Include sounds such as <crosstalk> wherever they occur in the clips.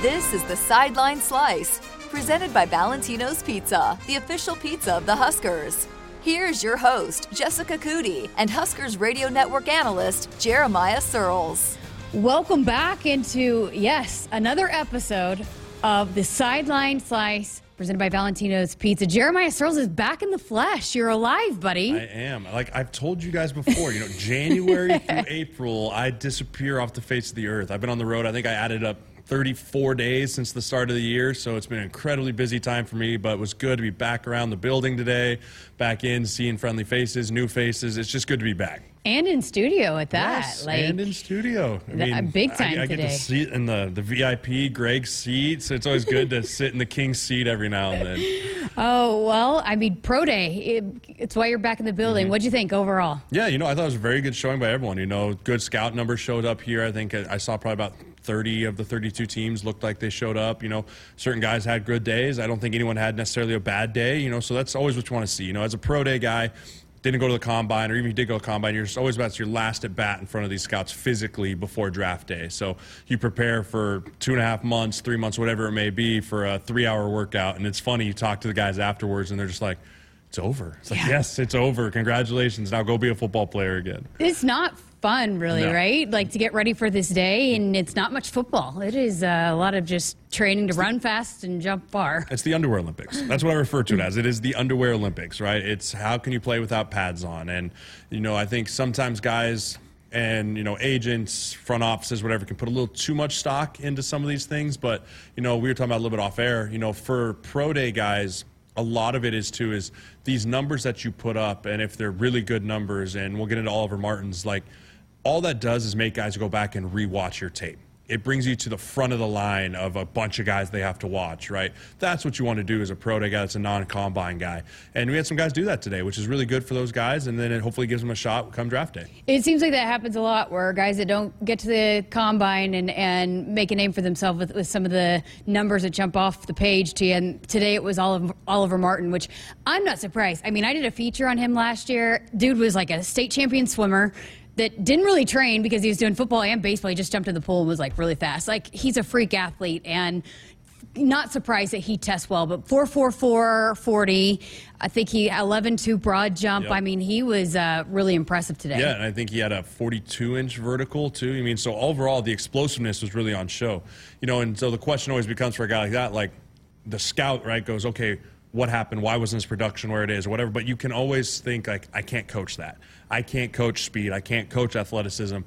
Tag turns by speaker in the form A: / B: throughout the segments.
A: This is the Sideline Slice, presented by Valentino's Pizza, the official pizza of the Huskers. Here's your host, Jessica Coody, and Huskers Radio Network analyst, Jeremiah Sirles.
B: Welcome back into, yes, another episode of the Sideline Slice presented by Valentino's Pizza. Jeremiah Sirles is back in the flesh. You're alive, buddy.
C: I am. Like I've told you guys before, you know, <laughs> January through <laughs> April, I disappear off the face of the earth. I've been on the road. I think I added up 34 days since the start of the year, so it's been an incredibly busy time for me, but it was good to be back around the building today, back in, seeing friendly faces, new faces. It's just good to be back.
B: And in studio at that.
C: Yes,
B: like,
C: and in studio. I mean,
B: big time
C: I, I get to sit in the, the VIP Greg seat, so it's always good to <laughs> sit in the king's seat every now and then.
B: oh, well, I mean, Pro Day. It, it's why you're back in the building.
C: Mm-hmm.
B: What'd you think overall?
C: Yeah, you know, I thought it was a very good showing by everyone. You know, good scout numbers showed up here. I think I saw probably about 30 of the 32 teams looked like they showed up. You know, certain guys had good days. I don't think anyone had necessarily a bad day. You know, so that's always what you want to see. You know, as a pro day guy, didn't go to the combine, or even if you did go to the combine, you're always about to your last at bat in front of these scouts physically before draft day. So you prepare for two and a half months, three months, whatever it may be, for a three-hour workout. And it's funny, you talk to the guys afterwards, and they're just like, "It's over." It's like,
B: Yeah.
C: "Yes, it's over. Congratulations. Now go be a football player again."
B: It's not fun, really,
C: No.
B: right? Like to get ready for this day, and it's not much football. It is uh, a lot of just training to run fast and jump far.
C: It's the underwear Olympics. That's what I refer to it as. It is the underwear Olympics, right? It's how can you play without pads on? And, you know, I think sometimes guys and, you know, agents, front offices, whatever, can put a little too much stock into some of these things. But, you know, we were talking about a little bit off air. You know, for pro day guys, a lot of it is too is these numbers that you put up, and if they're really good numbers, and we'll get into Oliver Martin's, like, all that does is make guys go back and rewatch your tape. It brings you to the front of the line of a bunch of guys they have to watch, right? That's what you want to do as a pro day guy that's a non combine guy. And we had some guys do that today, which is really good for those guys, and then it hopefully gives them a shot come draft day.
B: It seems like that happens a lot where guys that don't get to the combine and, and make a name for themselves with, with some of the numbers that jump off the page to you. And today it was Oliver, Oliver Martin, which I'm not surprised. I mean, I did a feature on him last year. Dude was like a state champion swimmer that didn't really train because he was doing football and baseball. He just jumped in the pool and was like really fast. Like he's a freak athlete and not surprised that he tests well, but 444 40. I think he 11 2 broad jump.
C: Yep.
B: I mean, he was uh, really impressive today.
C: Yeah, and I think he had a 42 inch vertical too. I mean, so overall, the explosiveness was really on show. You know, and so the question always becomes for a guy like that, like the scout, right, goes, okay, what happened? Why wasn't his production where it is, or whatever? But you can always think, like, I can't coach that. I can't coach speed. I can't coach athleticism.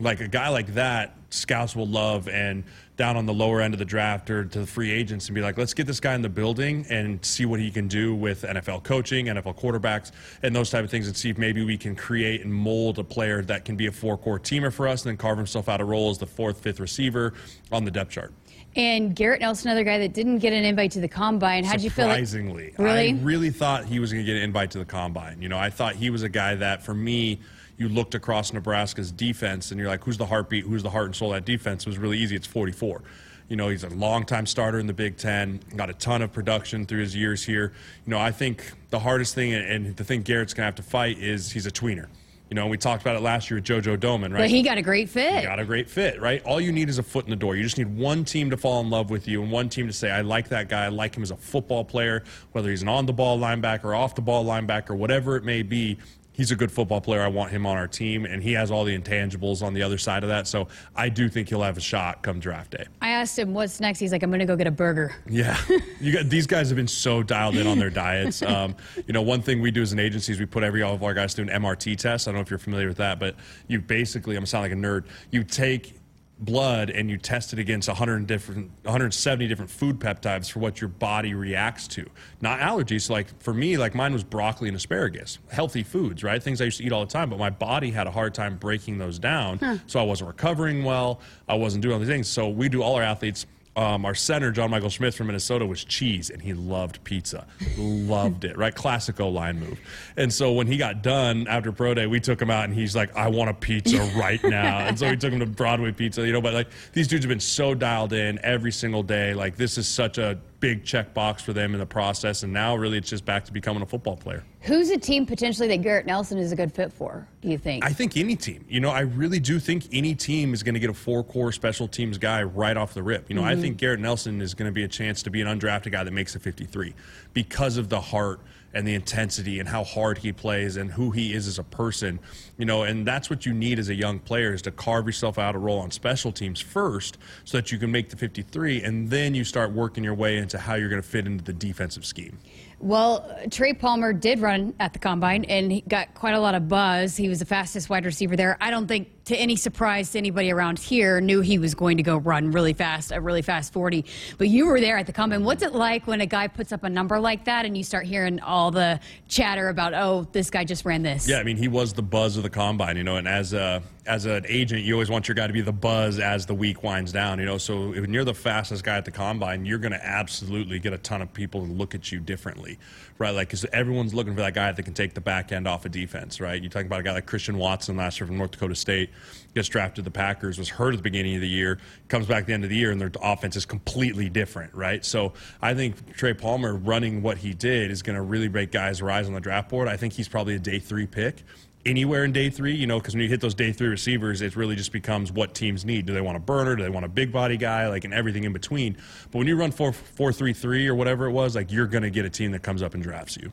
C: Like a guy like that, scouts will love and down on the lower end of the draft or to the free agents and be like, let's get this guy in the building and see what he can do with NFL coaching, NFL quarterbacks, and those type of things, and see if maybe we can create and mold a player that can be a four core teamer for us and then carve himself out a role as the fourth, fifth receiver on the depth chart.
B: And Garrett Nelson, another guy that didn't get an invite to the combine. How'd you feel? Like,
C: Surprisingly,
B: Really?
C: I really thought he was going to get an invite to the combine. You know, I thought he was a guy that, for me, you looked across Nebraska's defense and you're like, who's the heartbeat? Who's the heart and soul of that defense? It was really easy. It's 44. You know, he's a longtime starter in the Big Ten, got a ton of production through his years here. You know, I think the hardest thing and the thing Garrett's going to have to fight is he's a tweener. You know, we talked about it last year with JoJo Domann, right?
B: but he got a great fit.
C: He got a great fit, right? All you need is a foot in the door. You just need one team to fall in love with you and one team to say, I like that guy. I like him as a football player, whether he's an on the ball linebacker, or off the ball linebacker, whatever it may be. He's a good football player. I want him on our team, and he has all the intangibles on the other side of that. So I do think he'll have a shot come draft day.
B: I asked him what's next. He's like, I'm going to go get a burger. <laughs>
C: Yeah, you got these guys have been so dialed in on their diets. Um, you know, one thing we do as an agency is we put every all of our guys through an MRT test. I don't know if you're familiar with that, but you basically, I'm sound like a nerd. You take blood and you test it against 100 different 170 different food peptides for what your body reacts to. Not allergies so like for me like mine was broccoli and asparagus. Healthy foods right? Things i used to eat all the time but my body had a hard time breaking those down. So i wasn't recovering well. I wasn't doing all these things. So we do all our athletes um, our center, John Michael Schmitz from Minnesota, was cheese, and he loved pizza. loved it, right? Classic O line move. And so when he got done after Pro Day, we took him out, and he's like, I want a pizza right <laughs> now. and so we took him to Broadway Pizza, you know. But like these dudes have been so dialed in every single day. Like this is such a big check box for them in the process. And now, really, it's just back to becoming a football player.
B: Who's a team potentially that Garrett Nelson is a good fit for, do you think?
C: I think any team. You know, I really do think any team is going to get a four core special teams guy right off the rip. You know, mm-hmm. I think Garrett Nelson is going to be a chance to be an undrafted guy that makes a 53 because of the heart and the intensity and how hard he plays and who he is as a person. You know, and that's what you need as a young player is to carve yourself out a role on special teams first so that you can make the 53 and then you start working your way into how you're going to fit into the defensive scheme.
B: Well, Trey Palmer did run at the combine and he got quite a lot of buzz. He was the fastest wide receiver there. I don't think, to any surprise to anybody around here, knew he was going to go run really fast, a really fast 40. But you were there at the combine. What's it like when a guy puts up a number like that and you start hearing all the chatter about, oh, this guy just ran this?
C: Yeah, I mean, he was the buzz of the combine, you know, and as a as an agent, you always want your guy to be the buzz as the week winds down. You know, so when you're the fastest guy at the combine, you're going to absolutely get a ton of people to look at you differently, right? Like, because everyone's looking for that guy that can take the back end off of defense, right? You're talking about a guy like Christian Watson last year from North Dakota State, gets drafted to the Packers, was hurt at the beginning of the year, comes back the end of the year, and their offense is completely different, right? So I think Trey Palmer running what he did is going to really make guys rise on the draft board. I think he's probably a day three pick anywhere in day three, you know, because when you hit those day three receivers, it really just becomes what teams need. Do they want a burner? Do they want a big body guy? Like, and everything in between. But when you run 4 4 3 3 or whatever it was, like, you're going to get a team that comes up and drafts you.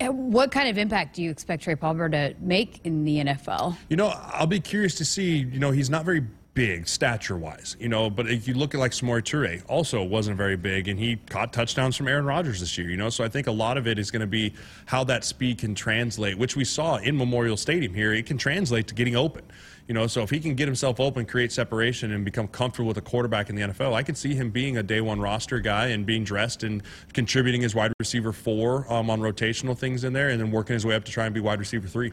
B: Uh, what kind of impact do you expect Trey Palmer to make in the NFL?
C: You know, I'll be curious to see. You know, he's not very big stature wise, you know. But if you look at like Samori Toure, also wasn't very big, and he caught touchdowns from Aaron Rodgers this year, you know. So I think a lot of it is going to be how that speed can translate, which we saw in Memorial Stadium here. It can translate to getting open, you know. So if he can get himself open, create separation, and become comfortable with a quarterback in the NFL, I can see him being a day one roster guy and being dressed and contributing as wide receiver four um, on rotational things in there, and then working his way up to try and be wide receiver three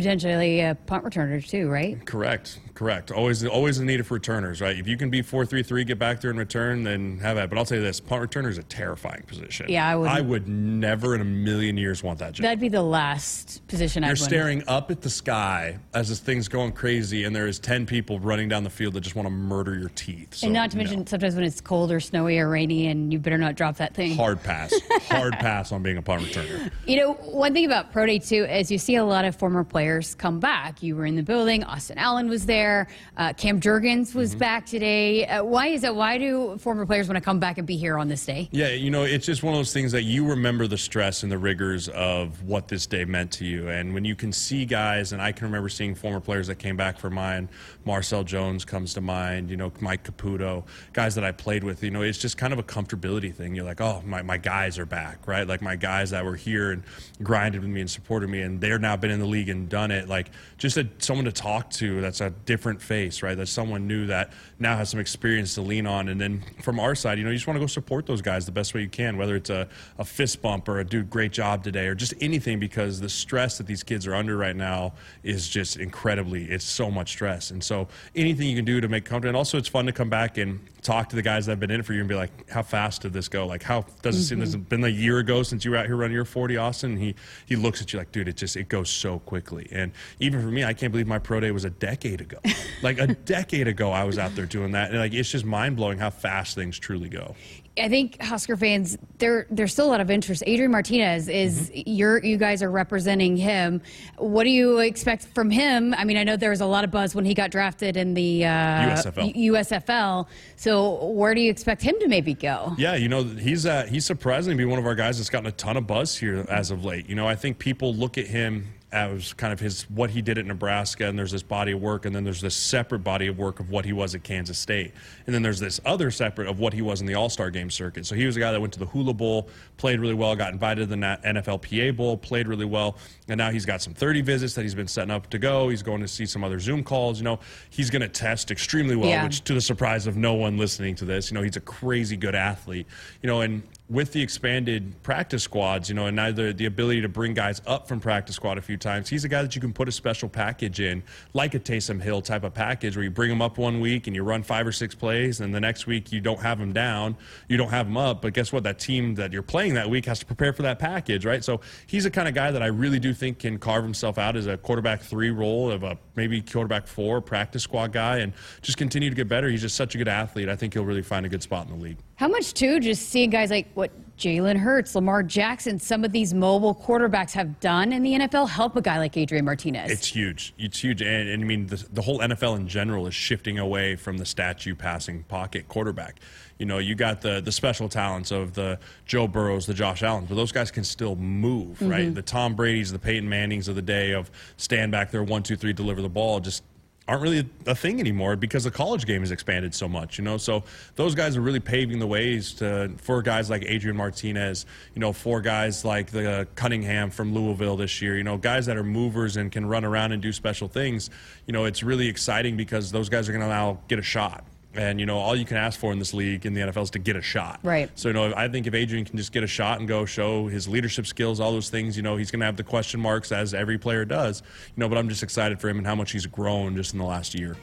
B: potentially a punt returner too, right?
C: Correct, correct. Always, always a need for returners, right? If you can be four three three, get back there and return, then have that. But I'll tell you this: punt returner is a terrifying position.
B: Yeah, I would.
C: I would never in a million years want that job.
B: That'd be the last position.
C: You're
B: I'd
C: staring
B: win.
C: up at the sky as this thing's going crazy, and there is ten people running down the field that just want to murder your teeth.
B: So, and not to mention, sometimes when it's cold or snowy or rainy, and you better not drop that thing.
C: Hard pass. <laughs> Hard pass on being a punt returner.
B: You know, one thing about pro day too is you see a lot of former players come back back. You were in the building. Austin Allen was there. Uh, Cam Jurgens was mm-hmm. back today. Uh, why is that? Why do former players want to come back and be here on this day?
C: Yeah, you know, it's just one of those things that you remember the stress and the rigors of what this day meant to you. And when you can see guys, and I can remember seeing former players that came back for mine. Marcel Jones comes to mind. You know, Mike Caputo, guys that I played with. You know, it's just kind of a comfortability thing. You're like, oh, my, my guys are back, right? Like my guys that were here and grinded with me and supported me, and they're now been in the league and done it. Like just a, someone to talk to that's a different face, right? That's someone new that now has some experience to lean on. And then from our side, you know, you just want to go support those guys the best way you can, whether it's a, a fist bump or a dude, great job today, or just anything, because the stress that these kids are under right now is just incredibly, it's so much stress. And so anything you can do to make comfort. And also, it's fun to come back and talk to the guys that have been in it for you and be like, how fast did this go? Like, how does it mm-hmm. seem? This has been a year ago since you were out here running your 40, Austin. And he, he looks at you like, dude, it just, it goes so quickly. And even for me, I can't believe my pro day was a decade ago. <laughs> like a decade ago, I was out there doing that. And like, it's just mind blowing how fast things truly go.
B: I think Husker fans there there's still a lot of interest. Adrian Martinez is mm-hmm. you're you guys are representing him. What do you expect from him? I mean, I know there was a lot of buzz when he got drafted in the uh,
C: USFL.
B: USFL. So where do you expect him to maybe go?
C: Yeah, you know he's uh, he's surprisingly be one of our guys that's gotten a ton of buzz here as of late. You know, I think people look at him Uh, as kind of his what he did at Nebraska, and there's this body of work, and then there's this separate body of work of what he was at Kansas State, and then there's this other separate of what he was in the All Star Game circuit. So he was a guy that went to the Hula Bowl, played really well, got invited to the NFLPA Bowl, played really well, and now he's got some 30 visits that he's been setting up to go. He's going to see some other Zoom calls. You know, he's going to test extremely well, yeah. which to the surprise of no one listening to this, you know, he's a crazy good athlete. You know, and with the expanded practice squads, you know, and neither the ability to bring guys up from practice squad a few times, he's a guy that you can put a special package in, like a Taysom Hill type of package, where you bring him up one week and you run five or six plays, and the next week you don't have him down, you don't have him up. But guess what? That team that you're playing that week has to prepare for that package, right? So he's a kind of guy that I really do think can carve himself out as a quarterback three role of a maybe quarterback four practice squad guy, and just continue to get better. He's just such a good athlete. I think he'll really find a good spot in the league.
B: How much too? Just seeing guys like what Jalen Hurts, Lamar Jackson, some of these mobile quarterbacks have done in the NFL help a guy like Adrian Martinez.
C: It's huge. It's huge. And, and I mean, the, the, whole NFL in general is shifting away from the statue passing pocket quarterback. You know, you got the, the special talents of the Joe Burrows, the Josh Allens, but those guys can still move, mm-hmm. right? The Tom Brady's, the Peyton Mannings of the day of stand back there, one, two, three, deliver the ball, just aren't really a thing anymore because the college game has expanded so much, you know. So those guys are really paving the ways to for guys like Adrian Martinez, you know, for guys like the Cunningham from Louisville this year, you know, guys that are movers and can run around and do special things. You know, it's really exciting because those guys are going to now get a shot. And you know, all you can ask for in this league in the NFL is to get a shot.
B: Right.
C: So you know, I think if Adrian can just get a shot and go show his leadership skills, all those things, you know, he's going to have the question marks as every player does. You know, but I'm just excited for him and how much he's grown just in the last year.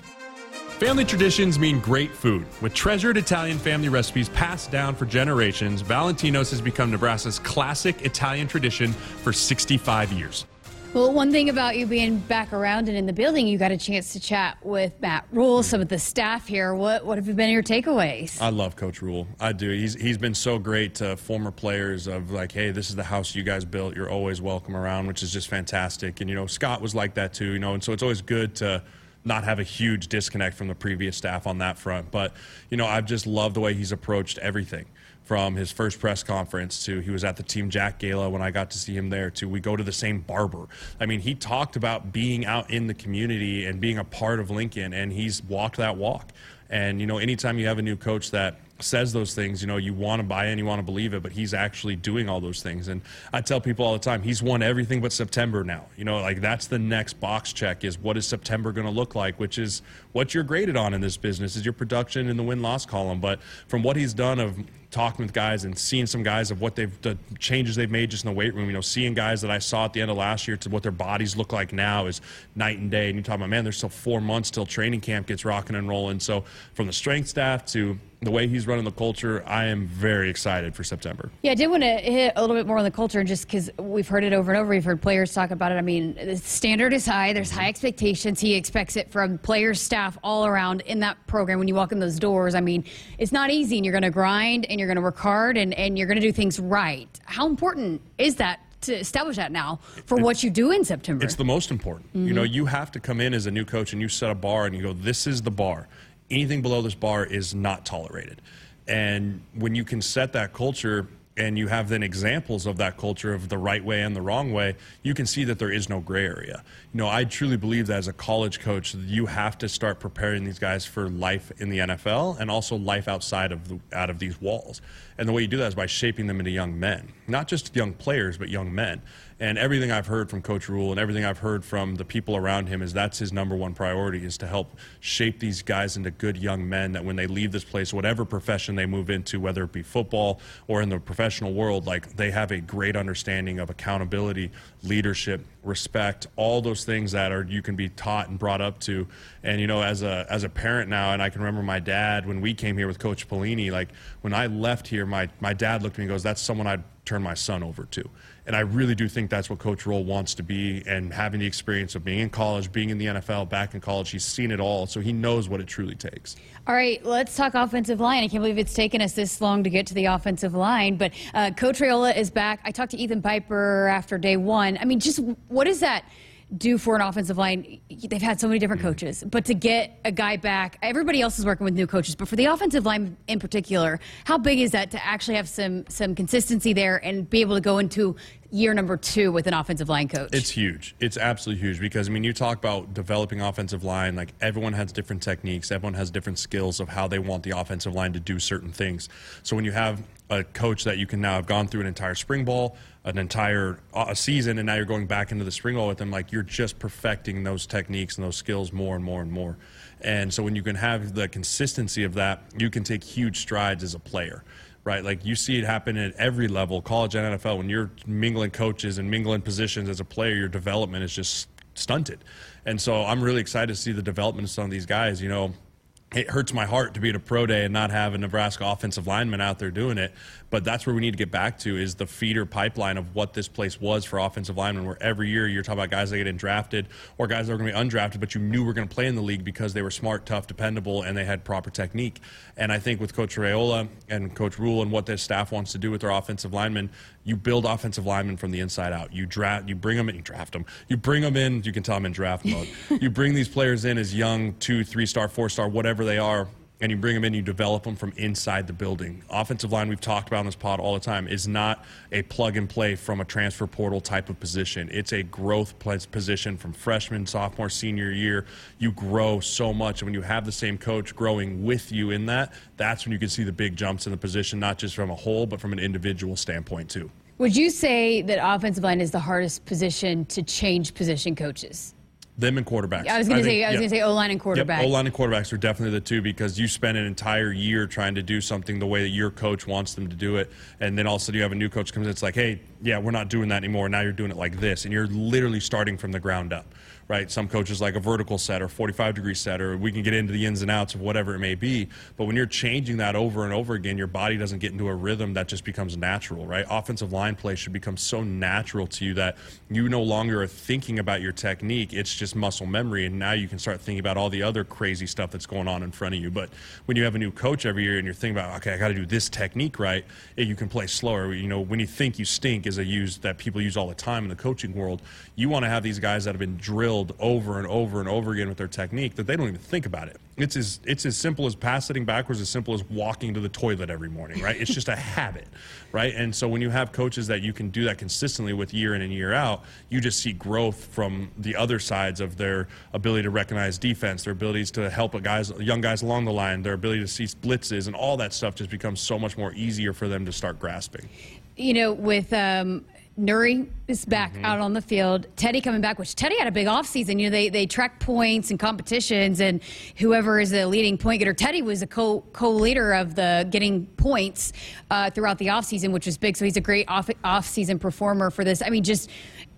D: Family traditions mean great food. With treasured Italian family recipes passed down for generations, Valentino's has become Nebraska's classic Italian tradition for 65 years.
B: Well, one thing about you being back around and in the building, you got a chance to chat with Matt Rhule, some of the staff here. What what have been your takeaways?
C: I love Coach Rhule. I do. He's he's been so great to former players of like, hey, this is the house you guys built. You're always welcome around, which is just fantastic. And you know, Scott was like that too. You know, and so it's always good to not have a huge disconnect from the previous staff on that front. But you know, I've just loved the way he's approached everything from his first press conference to he was at the Team Jack Gala when I got to see him there to we go to the same barber. I mean, he talked about being out in the community and being a part of Lincoln, and he's walked that walk. And, you know, anytime you have a new coach that says those things, you know, you want to buy in, you want to believe it, but he's actually doing all those things. And I tell people all the time, he's won everything but September now. You know, like that's the next box check is what is September going to look like, which is what you're graded on in this business is your production in the win loss column. But from what he's done of talking with guys and seeing some guys of what they've the changes they've made just in the weight room. You know, seeing guys that I saw at the end of last year to what their bodies look like now is night and day. And you talk about man, there's still four months till training camp gets rocking and rolling. So from the strength staff to the way he's running the culture, I am very excited for September.
B: Yeah, I did want to hit a little bit more on the culture, and just because we've heard it over and over. We've heard players talk about it. I mean, the standard is high. There's high mm-hmm. expectations. He expects it from players, staff, all around in that program. When you walk in those doors, I mean, it's not easy, and you're going to grind, and you're going to work hard, and, and you're going to do things right. How important is that to establish that now for what you do in September.
C: It's the most important. Mm-hmm. You know, you have to come in as a new coach and you set a bar and you go, this is the bar anything below this bar is not tolerated. And when you can set that culture and you have then examples of that culture of the right way and the wrong way, you can see that there is no gray area. You know, I truly believe that as a college coach, you have to start preparing these guys for life in the NFL and also life outside of the, out of these walls. And the way you do that is by shaping them into young men, not just young players, but young men. And everything I've heard from Coach Rhule and everything I've heard from the people around him is that's his number one priority is to help shape these guys into good young men that when they leave this place, whatever profession they move into, whether it be football or in the professional world, like they have a great understanding of accountability, leadership, respect, all those things that are you can be taught and brought up to. And you know, as a as a parent now, and I can remember my dad when we came here with Coach Pelini, like when I left here, my my dad looked at me and goes, That's someone I'd turn my son over to. And I really do think that's what Coach Rhule wants to be. And having the experience of being in college, being in the NFL, back in college, he's seen it all. So he knows what it truly takes.
B: All right, let's talk offensive line. I can't believe it's taken us this long to get to the offensive line. But uh, Coach Raiola is back. I talked to Ethan Piper after day one. I mean, just what is that? Do for an offensive line. They've had so many different mm-hmm. coaches, but to get a guy back, everybody else is working with new coaches, but for the offensive line in particular, how big is that to actually have some some consistency there and be able to go into year number two with an offensive line coach?
C: It's huge. It's absolutely huge because I mean, you talk about developing offensive line. Like everyone has different techniques. Everyone has different skills of how they want the offensive line to do certain things. So when you have a coach that you can now have gone through an entire spring ball, an entire uh, season, and now you're going back into the spring ball with them, like you're just perfecting those techniques and those skills more and more and more. And so when you can have the consistency of that, you can take huge strides as a player right? Like you see it happen at every level, college and NFL. When you're mingling coaches and mingling positions as a player, your development is just stunted. And so I'm really excited to see the development of some of these guys. You know, it hurts my heart to be at a pro day and not have a Nebraska offensive lineman out there doing it. But that's where we need to get back to is the feeder pipeline of what this place was for offensive linemen, where every year you're talking about guys that get drafted or guys that are going to be undrafted, but you knew were going to play in the league because they were smart, tough, dependable, and they had proper technique. And I think with Coach Raiola and Coach Rhule and what this staff wants to do with their offensive linemen, you build offensive linemen from the inside out. You draft, you bring them in, you draft them. You bring them in. You can tell them in draft mode. <laughs> you bring these players in as young, two, three star, four star, whatever they are and you bring them in, you develop them from inside the building. Offensive line, we've talked about in this pod all the time, is not a plug and play from a transfer portal type of position. It's a growth position from freshman, sophomore, senior year. You grow so much. And when you have the same coach growing with you in that, that's when you can see the big jumps in the position, not just from a whole, but from an individual standpoint, too.
B: Would you say that offensive line is the hardest position to change position coaches?
C: Them and quarterbacks.
B: I was going to say, I was going to say O line and quarterback.
C: Yep, O line and quarterbacks are definitely the two because you spend an entire year trying to do something the way that your coach wants them to do it, and then all of a sudden you have a new coach comes in. It's like, hey, yeah, we're not doing that anymore. Now you're doing it like this, and you're literally starting from the ground up right? Some coaches like a vertical set or 45 degree set, or we can get into the ins and outs of whatever it may be. But when you're changing that over and over again, your body doesn't get into a rhythm that just becomes natural, right? Offensive line play should become so natural to you that you no longer are thinking about your technique. It's just muscle memory. And now you can start thinking about all the other crazy stuff that's going on in front of you. But when you have a new coach every year and you're thinking about, okay, I got to do this technique right, eh, you can play slower. You know, when you think you stink is a use that people use all the time in the coaching world. You want to have these guys that have been drilled drilled over and over and over again with their technique that they don't even think about it. It's as it's as simple as pass sitting backwards, as simple as walking to the toilet every morning, right? It's just a <laughs> habit, right? And so when you have coaches that you can do that consistently with year in and year out, you just see growth from the other sides of their ability to recognize defense, their abilities to help guys, young guys along the line, their ability to see blitzes, and all that stuff just becomes so much more easier for them to start grasping.
B: You know, with um, Nuri is back mm-hmm. out on the field. Teddy coming back, which Teddy had a big offseason. You know, they, they track points and competitions, and whoever is the leading point getter. Teddy was a co co leader of the getting points uh, throughout the offseason, which was big. So he's a great off offseason performer for this. I mean, just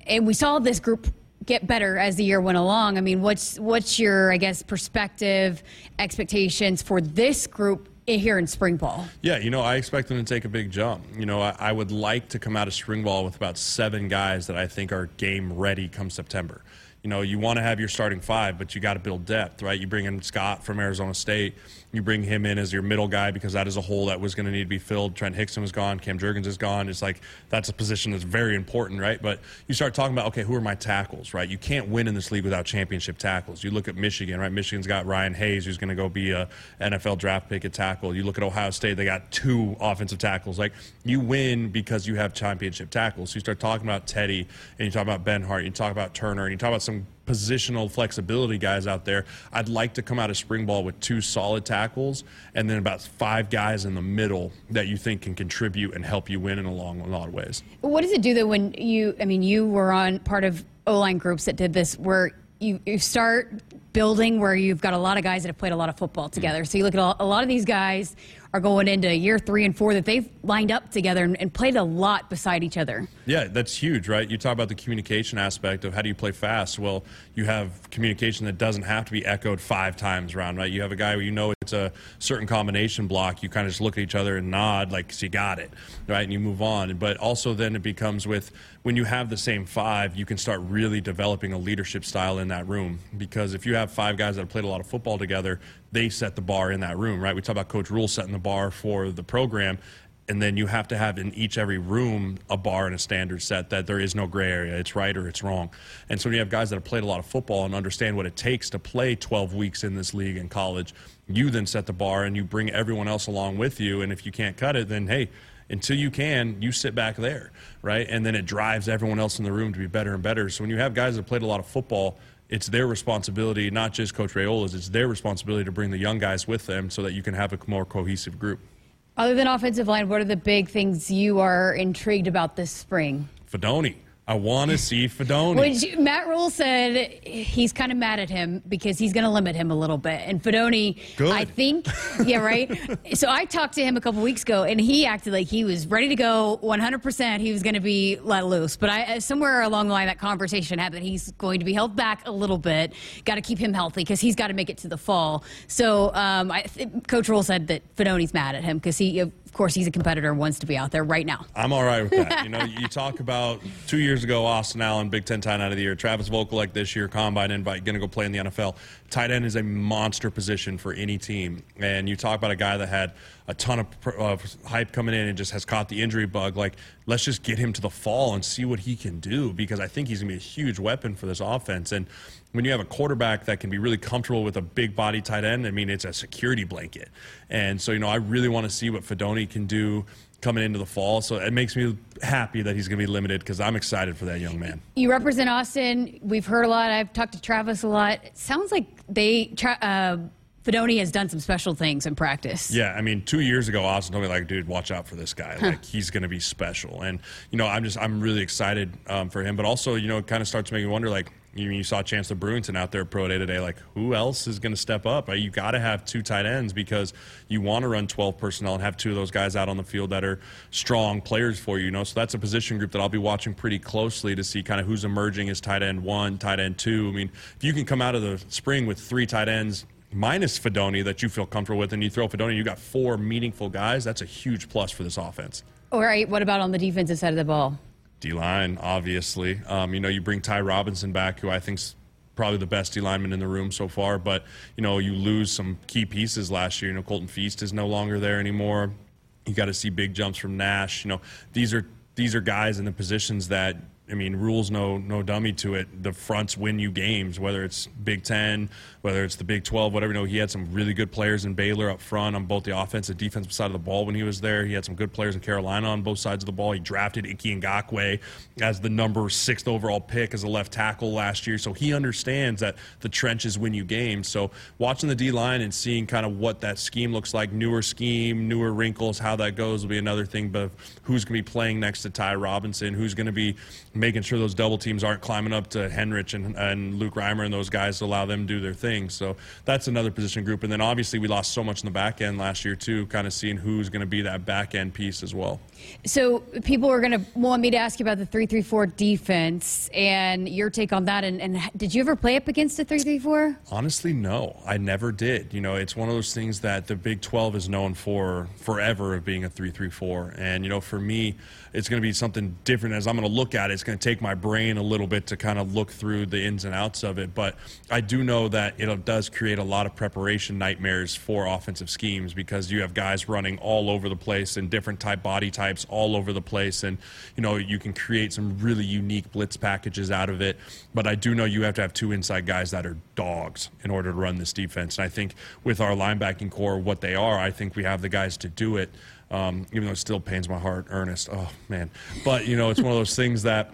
B: and we saw this group get better as the year went along. I mean, what's what's your I guess perspective, expectations for this group here in spring ball?
C: Yeah, you know, I expect them to take a big jump. You know, I, I, would like to come out of spring ball with about seven guys that I think are game ready come September. You know, you want to have your starting five, but you got to build depth, right? You bring in Scott from Arizona State. You bring him in as your middle guy because that is a hole that was going to need to be filled. Trent Hixson was gone. Cam Jurgens is gone. It's like that's a position that's very important, right? But you start talking about, okay, who are my tackles, right? You can't win in this league without championship tackles. You look at Michigan, right? Michigan's got Ryan Hayes, who's going to go be a NFL draft pick at tackle. You look at Ohio State, they got two offensive tackles. Like you win because you have championship tackles. So you start talking about Teddy and you talk about Benhard, you talk about Turner, and you talk about some positional flexibility guys out there. I'd like to come out of spring ball with two solid tackles and then about five guys in the middle that you think can contribute and help you win in a long a lot of ways.
B: What does it do though when you I mean you were on part of O line groups that did this where you, you start building where you've got a lot of guys that have played a lot of football together. Mm. So you look at a lot of these guys are going into year three and four that they've lined up together and, and, played a lot beside each other.
C: Yeah, that's huge, right? You talk about the communication aspect of how do you play fast. Well, you have communication that doesn't have to be echoed five times around, right? You have a guy where you know it's a certain combination block. You kind of just look at each other and nod like, you got it, right? And you move on. But also then it becomes with when you have the same five, you can start really developing a leadership style in that room. Because if you have five guys that have played a lot of football together, they set the bar in that room, right? We talk about Coach Rhule setting the bar for the program, and then you have to have in each every room a bar and a standard set that there is no gray area. It's right or it's wrong. And so when you have guys that have played a lot of football and understand what it takes to play 12 weeks in this league in college, you then set the bar and you bring everyone else along with you. And if you can't cut it, then hey, until you can, you sit back there, right? And then it drives everyone else in the room to be better and better. So when you have guys that played a lot of football, it's their responsibility, not just Coach Raiola's, it's their responsibility to bring the young guys with them so that you can have a more cohesive group.
B: Other than offensive line, what are the big things you are intrigued about this spring?
C: Fidone. I want to see Fidone.
B: Matt Rhule said he's kind of mad at him because he's going to limit him a little bit. And Fidone,
C: Good.
B: I think, yeah, right. so I talked to him a couple weeks ago, and he acted like he was ready to go 100%. He was going to be let loose. But I, uh, somewhere along the line, that conversation happened. He's going to be held back a little bit. Got to keep him healthy because he's got to make it to the fall. So um, I, Coach Rhule said that Fidone's mad at him because he, of course, he's a competitor and wants to be out there right now.
C: I'm all right with that. <laughs> you know, you talk about two years ago, Austin Allen, Big Ten tight end of the year. Travis Vokolek this year, combine invite, going to go play in the NFL. Tight end is a monster position for any team. And you talk about a guy that had a ton of uh, hype coming in and just has caught the injury bug. Like, let's just get him to the fall and see what he can do because I think he's going to be a huge weapon for this offense. And when you have a quarterback that can be really comfortable with a big body tight end, I mean, it's a security blanket. And so, you know, I really want to see what Fidone can do coming into the fall. So it makes me happy that he's going to be limited because I'm excited for that young man.
B: You represent Austin. We've heard a lot. I've talked to Travis a lot. It sounds like they. Uh, Fidone has done some special things in practice.
C: Yeah, I mean, two years ago, Austin told me like, "Dude, watch out for this guy. Like, he's going to be special." And you know, I'm just, I'm really excited um, for him. But also, you know, it kind of starts to make me wonder, like, you, you saw Chancellor Brewington out there pro day today. Like, who else is going to step up? Uh, you got to have two tight ends because you want to run 12 personnel and have two of those guys out on the field that are strong players for you. You know, so that's a position group that I'll be watching pretty closely to see kind of who's emerging as tight end one, tight end two. I mean, if you can come out of the spring with three tight ends minus Fidone that you feel comfortable with, and you throw Fidone, you got four meaningful guys. That's a huge plus for this offense.
B: All right. What about on the defensive side of the ball?
C: D line, obviously. Um, you know, you bring Ty Robinson back, who I think's probably the best D lineman in the room so far. But you know, you lose some key pieces last year. You know, Colton Feast is no longer there anymore. You got to see big jumps from Nash. You know, these are these are guys in the positions that I mean, Rhule's no no dummy to it. The fronts win you games, whether it's Big Ten, whether it's the Big Twelve, whatever. You know, he had some really good players in Baylor up front on both the offensive and defensive side of the ball when he was there. He had some good players in Carolina on both sides of the ball. He drafted Ickey Ekwonu as the number sixth overall pick as a left tackle last year, so he understands that the trenches win you games. So watching the D line and seeing kind of what that scheme looks like, newer scheme, newer wrinkles, how that goes will be another thing. But who's going to be playing next to Ty Robinson? Who's going to be making sure those double teams aren't climbing up to Henrich and, and Luke Reimer and those guys to allow them to do their thing. So that's another position group. And then obviously we lost so much in the back end last year too, kind of seeing who's going to be that back end piece as well.
B: So people are going to want me to ask you about the three-three-four defense and your take on that. And, and did you ever play up against a three-three-four?
C: Honestly, no, I never did. You know, it's one of those things that the Big 12 is known for forever of being a three-three-four. And, you know, for me, it's going to be something different as I'm going to look at it. It's going to take my brain a little bit to kind of look through the ins and outs of it. But I do know that it does create a lot of preparation nightmares for offensive schemes because you have guys running all over the place and different type body types all over the place. And, you know, you can create some really unique blitz packages out of it. But I do know you have to have two inside guys that are dogs in order to run this defense. And I think with our linebacking core, what they are, I think we have the guys to do it. Um, even though it still pains my heart, Ernest. Oh man! But you know, it's one of those things that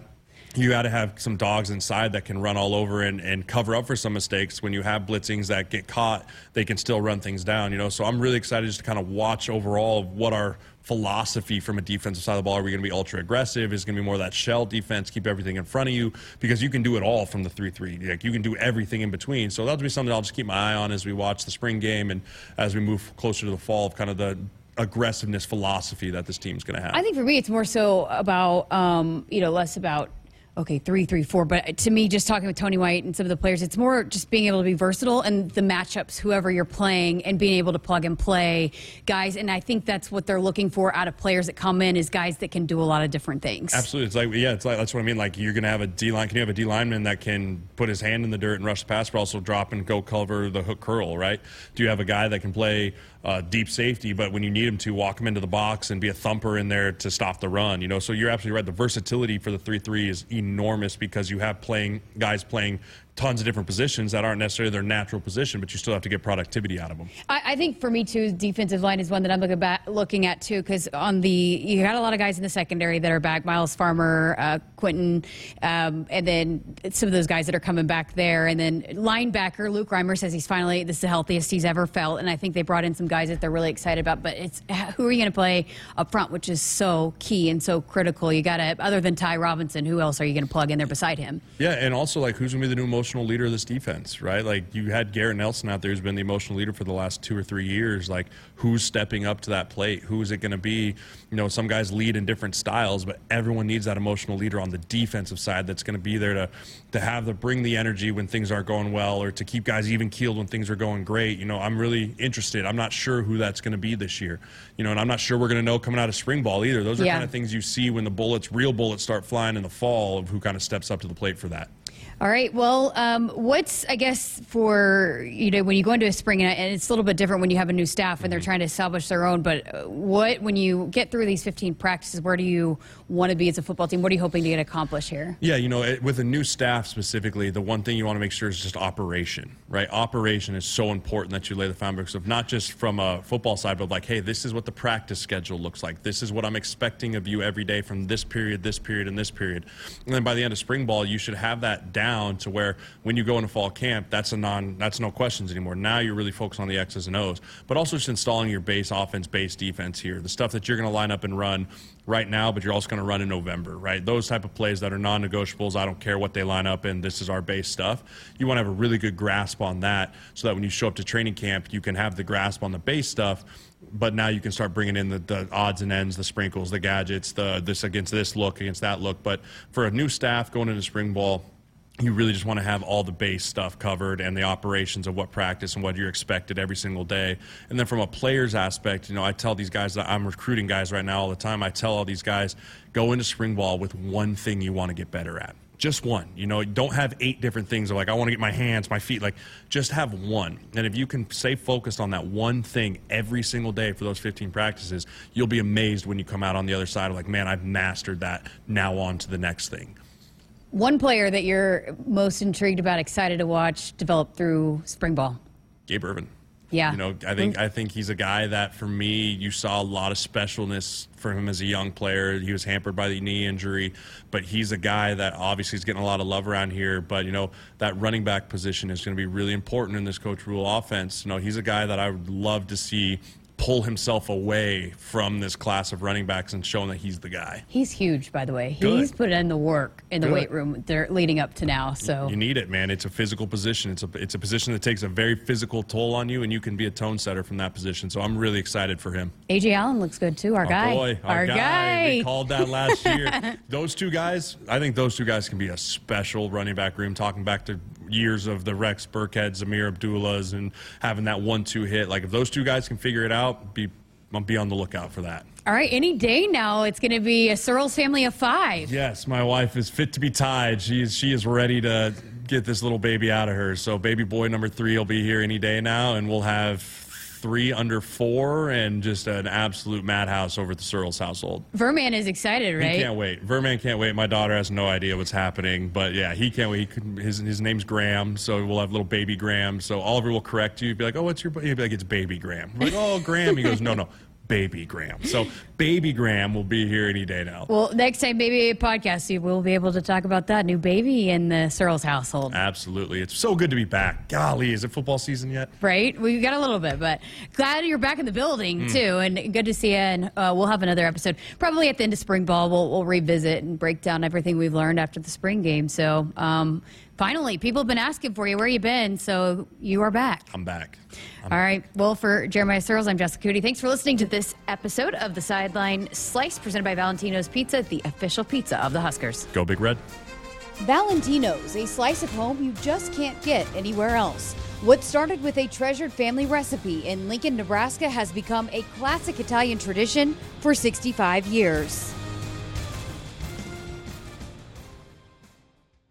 C: you got to have some dogs inside that can run all over and, and cover up for some mistakes. When you have blitzings that get caught, they can still run things down. You know, so I'm really excited just to kind of watch overall what our philosophy from a defensive side of the ball. Are we going to be ultra aggressive? Is going to be more of that shell defense, keep everything in front of you because you can do it all from the three three. Like you can do everything in between. So that'll be something I'll just keep my eye on as we watch the spring game and as we move closer to the fall of kind of the aggressiveness philosophy that this team's going to have.
B: I think for me, it's more so about um, you know less about okay, three, three, four. But to me, just talking with Tony White and some of the players, it's more just being able to be versatile and the matchups, whoever you're playing, and being able to plug and play guys. And I think that's what they're looking for out of players that come in is guys that can do a lot of different things.
C: Absolutely, it's like yeah, it's like that's what I mean. Like you're going to have a D line. Can you have a D lineman that can put his hand in the dirt and rush the pass, but also drop and go cover the hook curl? Right? Do you have a guy that can play? Uh, deep safety, but when you need him to walk him into the box and be a thumper in there to stop the run, you know. So you're absolutely right. The versatility for the three three is enormous because you have playing guys playing tons of different positions that aren't necessarily their natural position, but you still have to get productivity out of them.
B: I, I think for me too, defensive line is one that I'm looking, back, looking at too, because on the you got a lot of guys in the secondary that are back, Myles Farmer, uh, Quentin, um, and then some of those guys that are coming back there, and then linebacker Luke Reimer says he's finally this is the healthiest he's ever felt, and I think they brought in some guys that they're really excited about. But it's who are you going to play up front, which is so key and so critical. You got to other than Ty Robinson, who else are you going to plug in there beside him?
C: Yeah, and also like who's going to be the new emotional leader of this defense, right? Like you had Garrett Nelson out there who's been the emotional leader for the last two or three years. Like who's stepping up to that plate? Who is it going to be? You know, some guys lead in different styles, but everyone needs that emotional leader on the defensive side that's going to be there to to have the bring the energy when things aren't going well or to keep guys even keeled when things are going great. You know, I'm really interested. I'm not sure who that's going to be this year. You know, and I'm not sure we're going to know coming out of spring ball either. Those are
B: Yeah.
C: kind of things you see when the bullets, real bullets, start flying in the fall of who kind of steps up to the plate for that.
B: All right. Well, um, what's I guess for you know when you go into a spring and it's a little bit different when you have a new staff and they're trying to establish their own. But uh, what when you get through these 15 practices, where do you want to be as a football team? What are you hoping to get accomplished here?
C: Yeah, you know, it, with a new staff specifically, the one thing you want to make sure is just operation, right? Operation is so important that you lay the foundation of not just from a football side, but like, hey, this is what the practice schedule looks like. This is what I'm expecting of you every day from this period, this period, and this period. And then by the end of spring ball, you should have that down to where when you go into fall camp, that's a non, that's no questions anymore. Now you're really focused on the X's and O's, but also just installing your base offense, base defense here, the stuff that you're going to line up and run right now, but you're also going to run in November, right? Those type of plays that are non-negotiables. I don't care what they line up in. This is our base stuff. You want to have a really good grasp on that, so that when you show up to training camp, you can have the grasp on the base stuff. But now you can start bringing in the, the odds and ends, the sprinkles, the gadgets, the this against this look, against that look. But for a new staff going into spring ball, you really just want to have all the base stuff covered and the operations of what practice and what you're expected every single day. And then from a player's aspect, you know, I tell these guys that I'm recruiting guys right now all the time. I tell all these guys, go into spring ball with one thing you want to get better at. Just one. You know, don't have eight different things of like, I want to get my hands, my feet. Like, just have one. And if you can stay focused on that one thing every single day for those 15 practices, you'll be amazed when you come out on the other side of like, man, I've mastered that. Now on to the next thing.
B: One player that you're most intrigued about, excited to watch develop through spring ball.
C: Gabe Ervin.
B: Yeah.
C: You know, I think I think he's a guy that for me, you saw a lot of specialness for him as a young player. He was hampered by the knee injury, but he's a guy that obviously is getting a lot of love around here. But you know, that running back position is going to be really important in this coach Rhule offense. You know, he's a guy that I would love to see pull himself away from this class of running backs and showing that he's the guy.
B: He's huge, by the way.
C: Good.
B: He's put in the work in the
C: Good.
B: weight room there leading up to now. So
C: You need it, man. It's a physical position. It's a it's a position that takes a very physical toll on you, and you can be a tone setter from that position. So I'm really excited for him.
B: Ajay Allen looks good too. Our
C: Our
B: guy.
C: boy, our, guy.
B: guy.
C: We called that last year. <laughs> those two guys, I think those two guys can be a special running back room. Talking back to years of the Rex Burkhead, Ameer Abdullahs, and having that one-two hit. Like if those two guys can figure it out, be be on the lookout for that.
B: All right, any day now, it's going to be a Sirles family of five.
C: Yes, my wife is fit to be tied. She is she is ready to get this little baby out of her. So baby boy number three will be here any day now, and we'll have three under four and just an absolute madhouse over at the Sirles household.
B: Verman is excited, right?
C: He can't wait. Verman can't wait. My daughter has no idea what's happening, but yeah, he can't wait. He could, his his name's Graham, so we'll have little baby Graham. So Oliver will correct you. Be like, "Oh, what's your?" He'll be like, "It's baby Graham." We're like, "Oh, Graham." He goes, "No, no, baby Graham." So baby Graham will be here any day now.
B: Well, next time, maybe a podcast, you will be able to talk about that new baby in the Sirles household.
C: Absolutely, it's so good to be back. Golly, is it football season yet?
B: right? We got a little bit, but glad you're back in the building
C: Hmm.
B: too, and good to see you. And uh, we'll have another episode probably at the end of spring ball. We'll, we'll revisit and break down everything we've learned after the spring game. So um, finally, people have been asking for you where you been, so you are back.
C: I'm back. I'm
B: All right. Well, for Jeremiah Sirles, I'm Jessica Coody. Thanks for listening to this episode of the Sideline Slice presented by Valentino's Pizza, the official pizza of the Huskers.
C: Go Big Red.
E: Valentino's, a slice of home you just can't get anywhere else. What started with a treasured family recipe in Lincoln, Nebraska has become a classic Italian tradition for 65 years.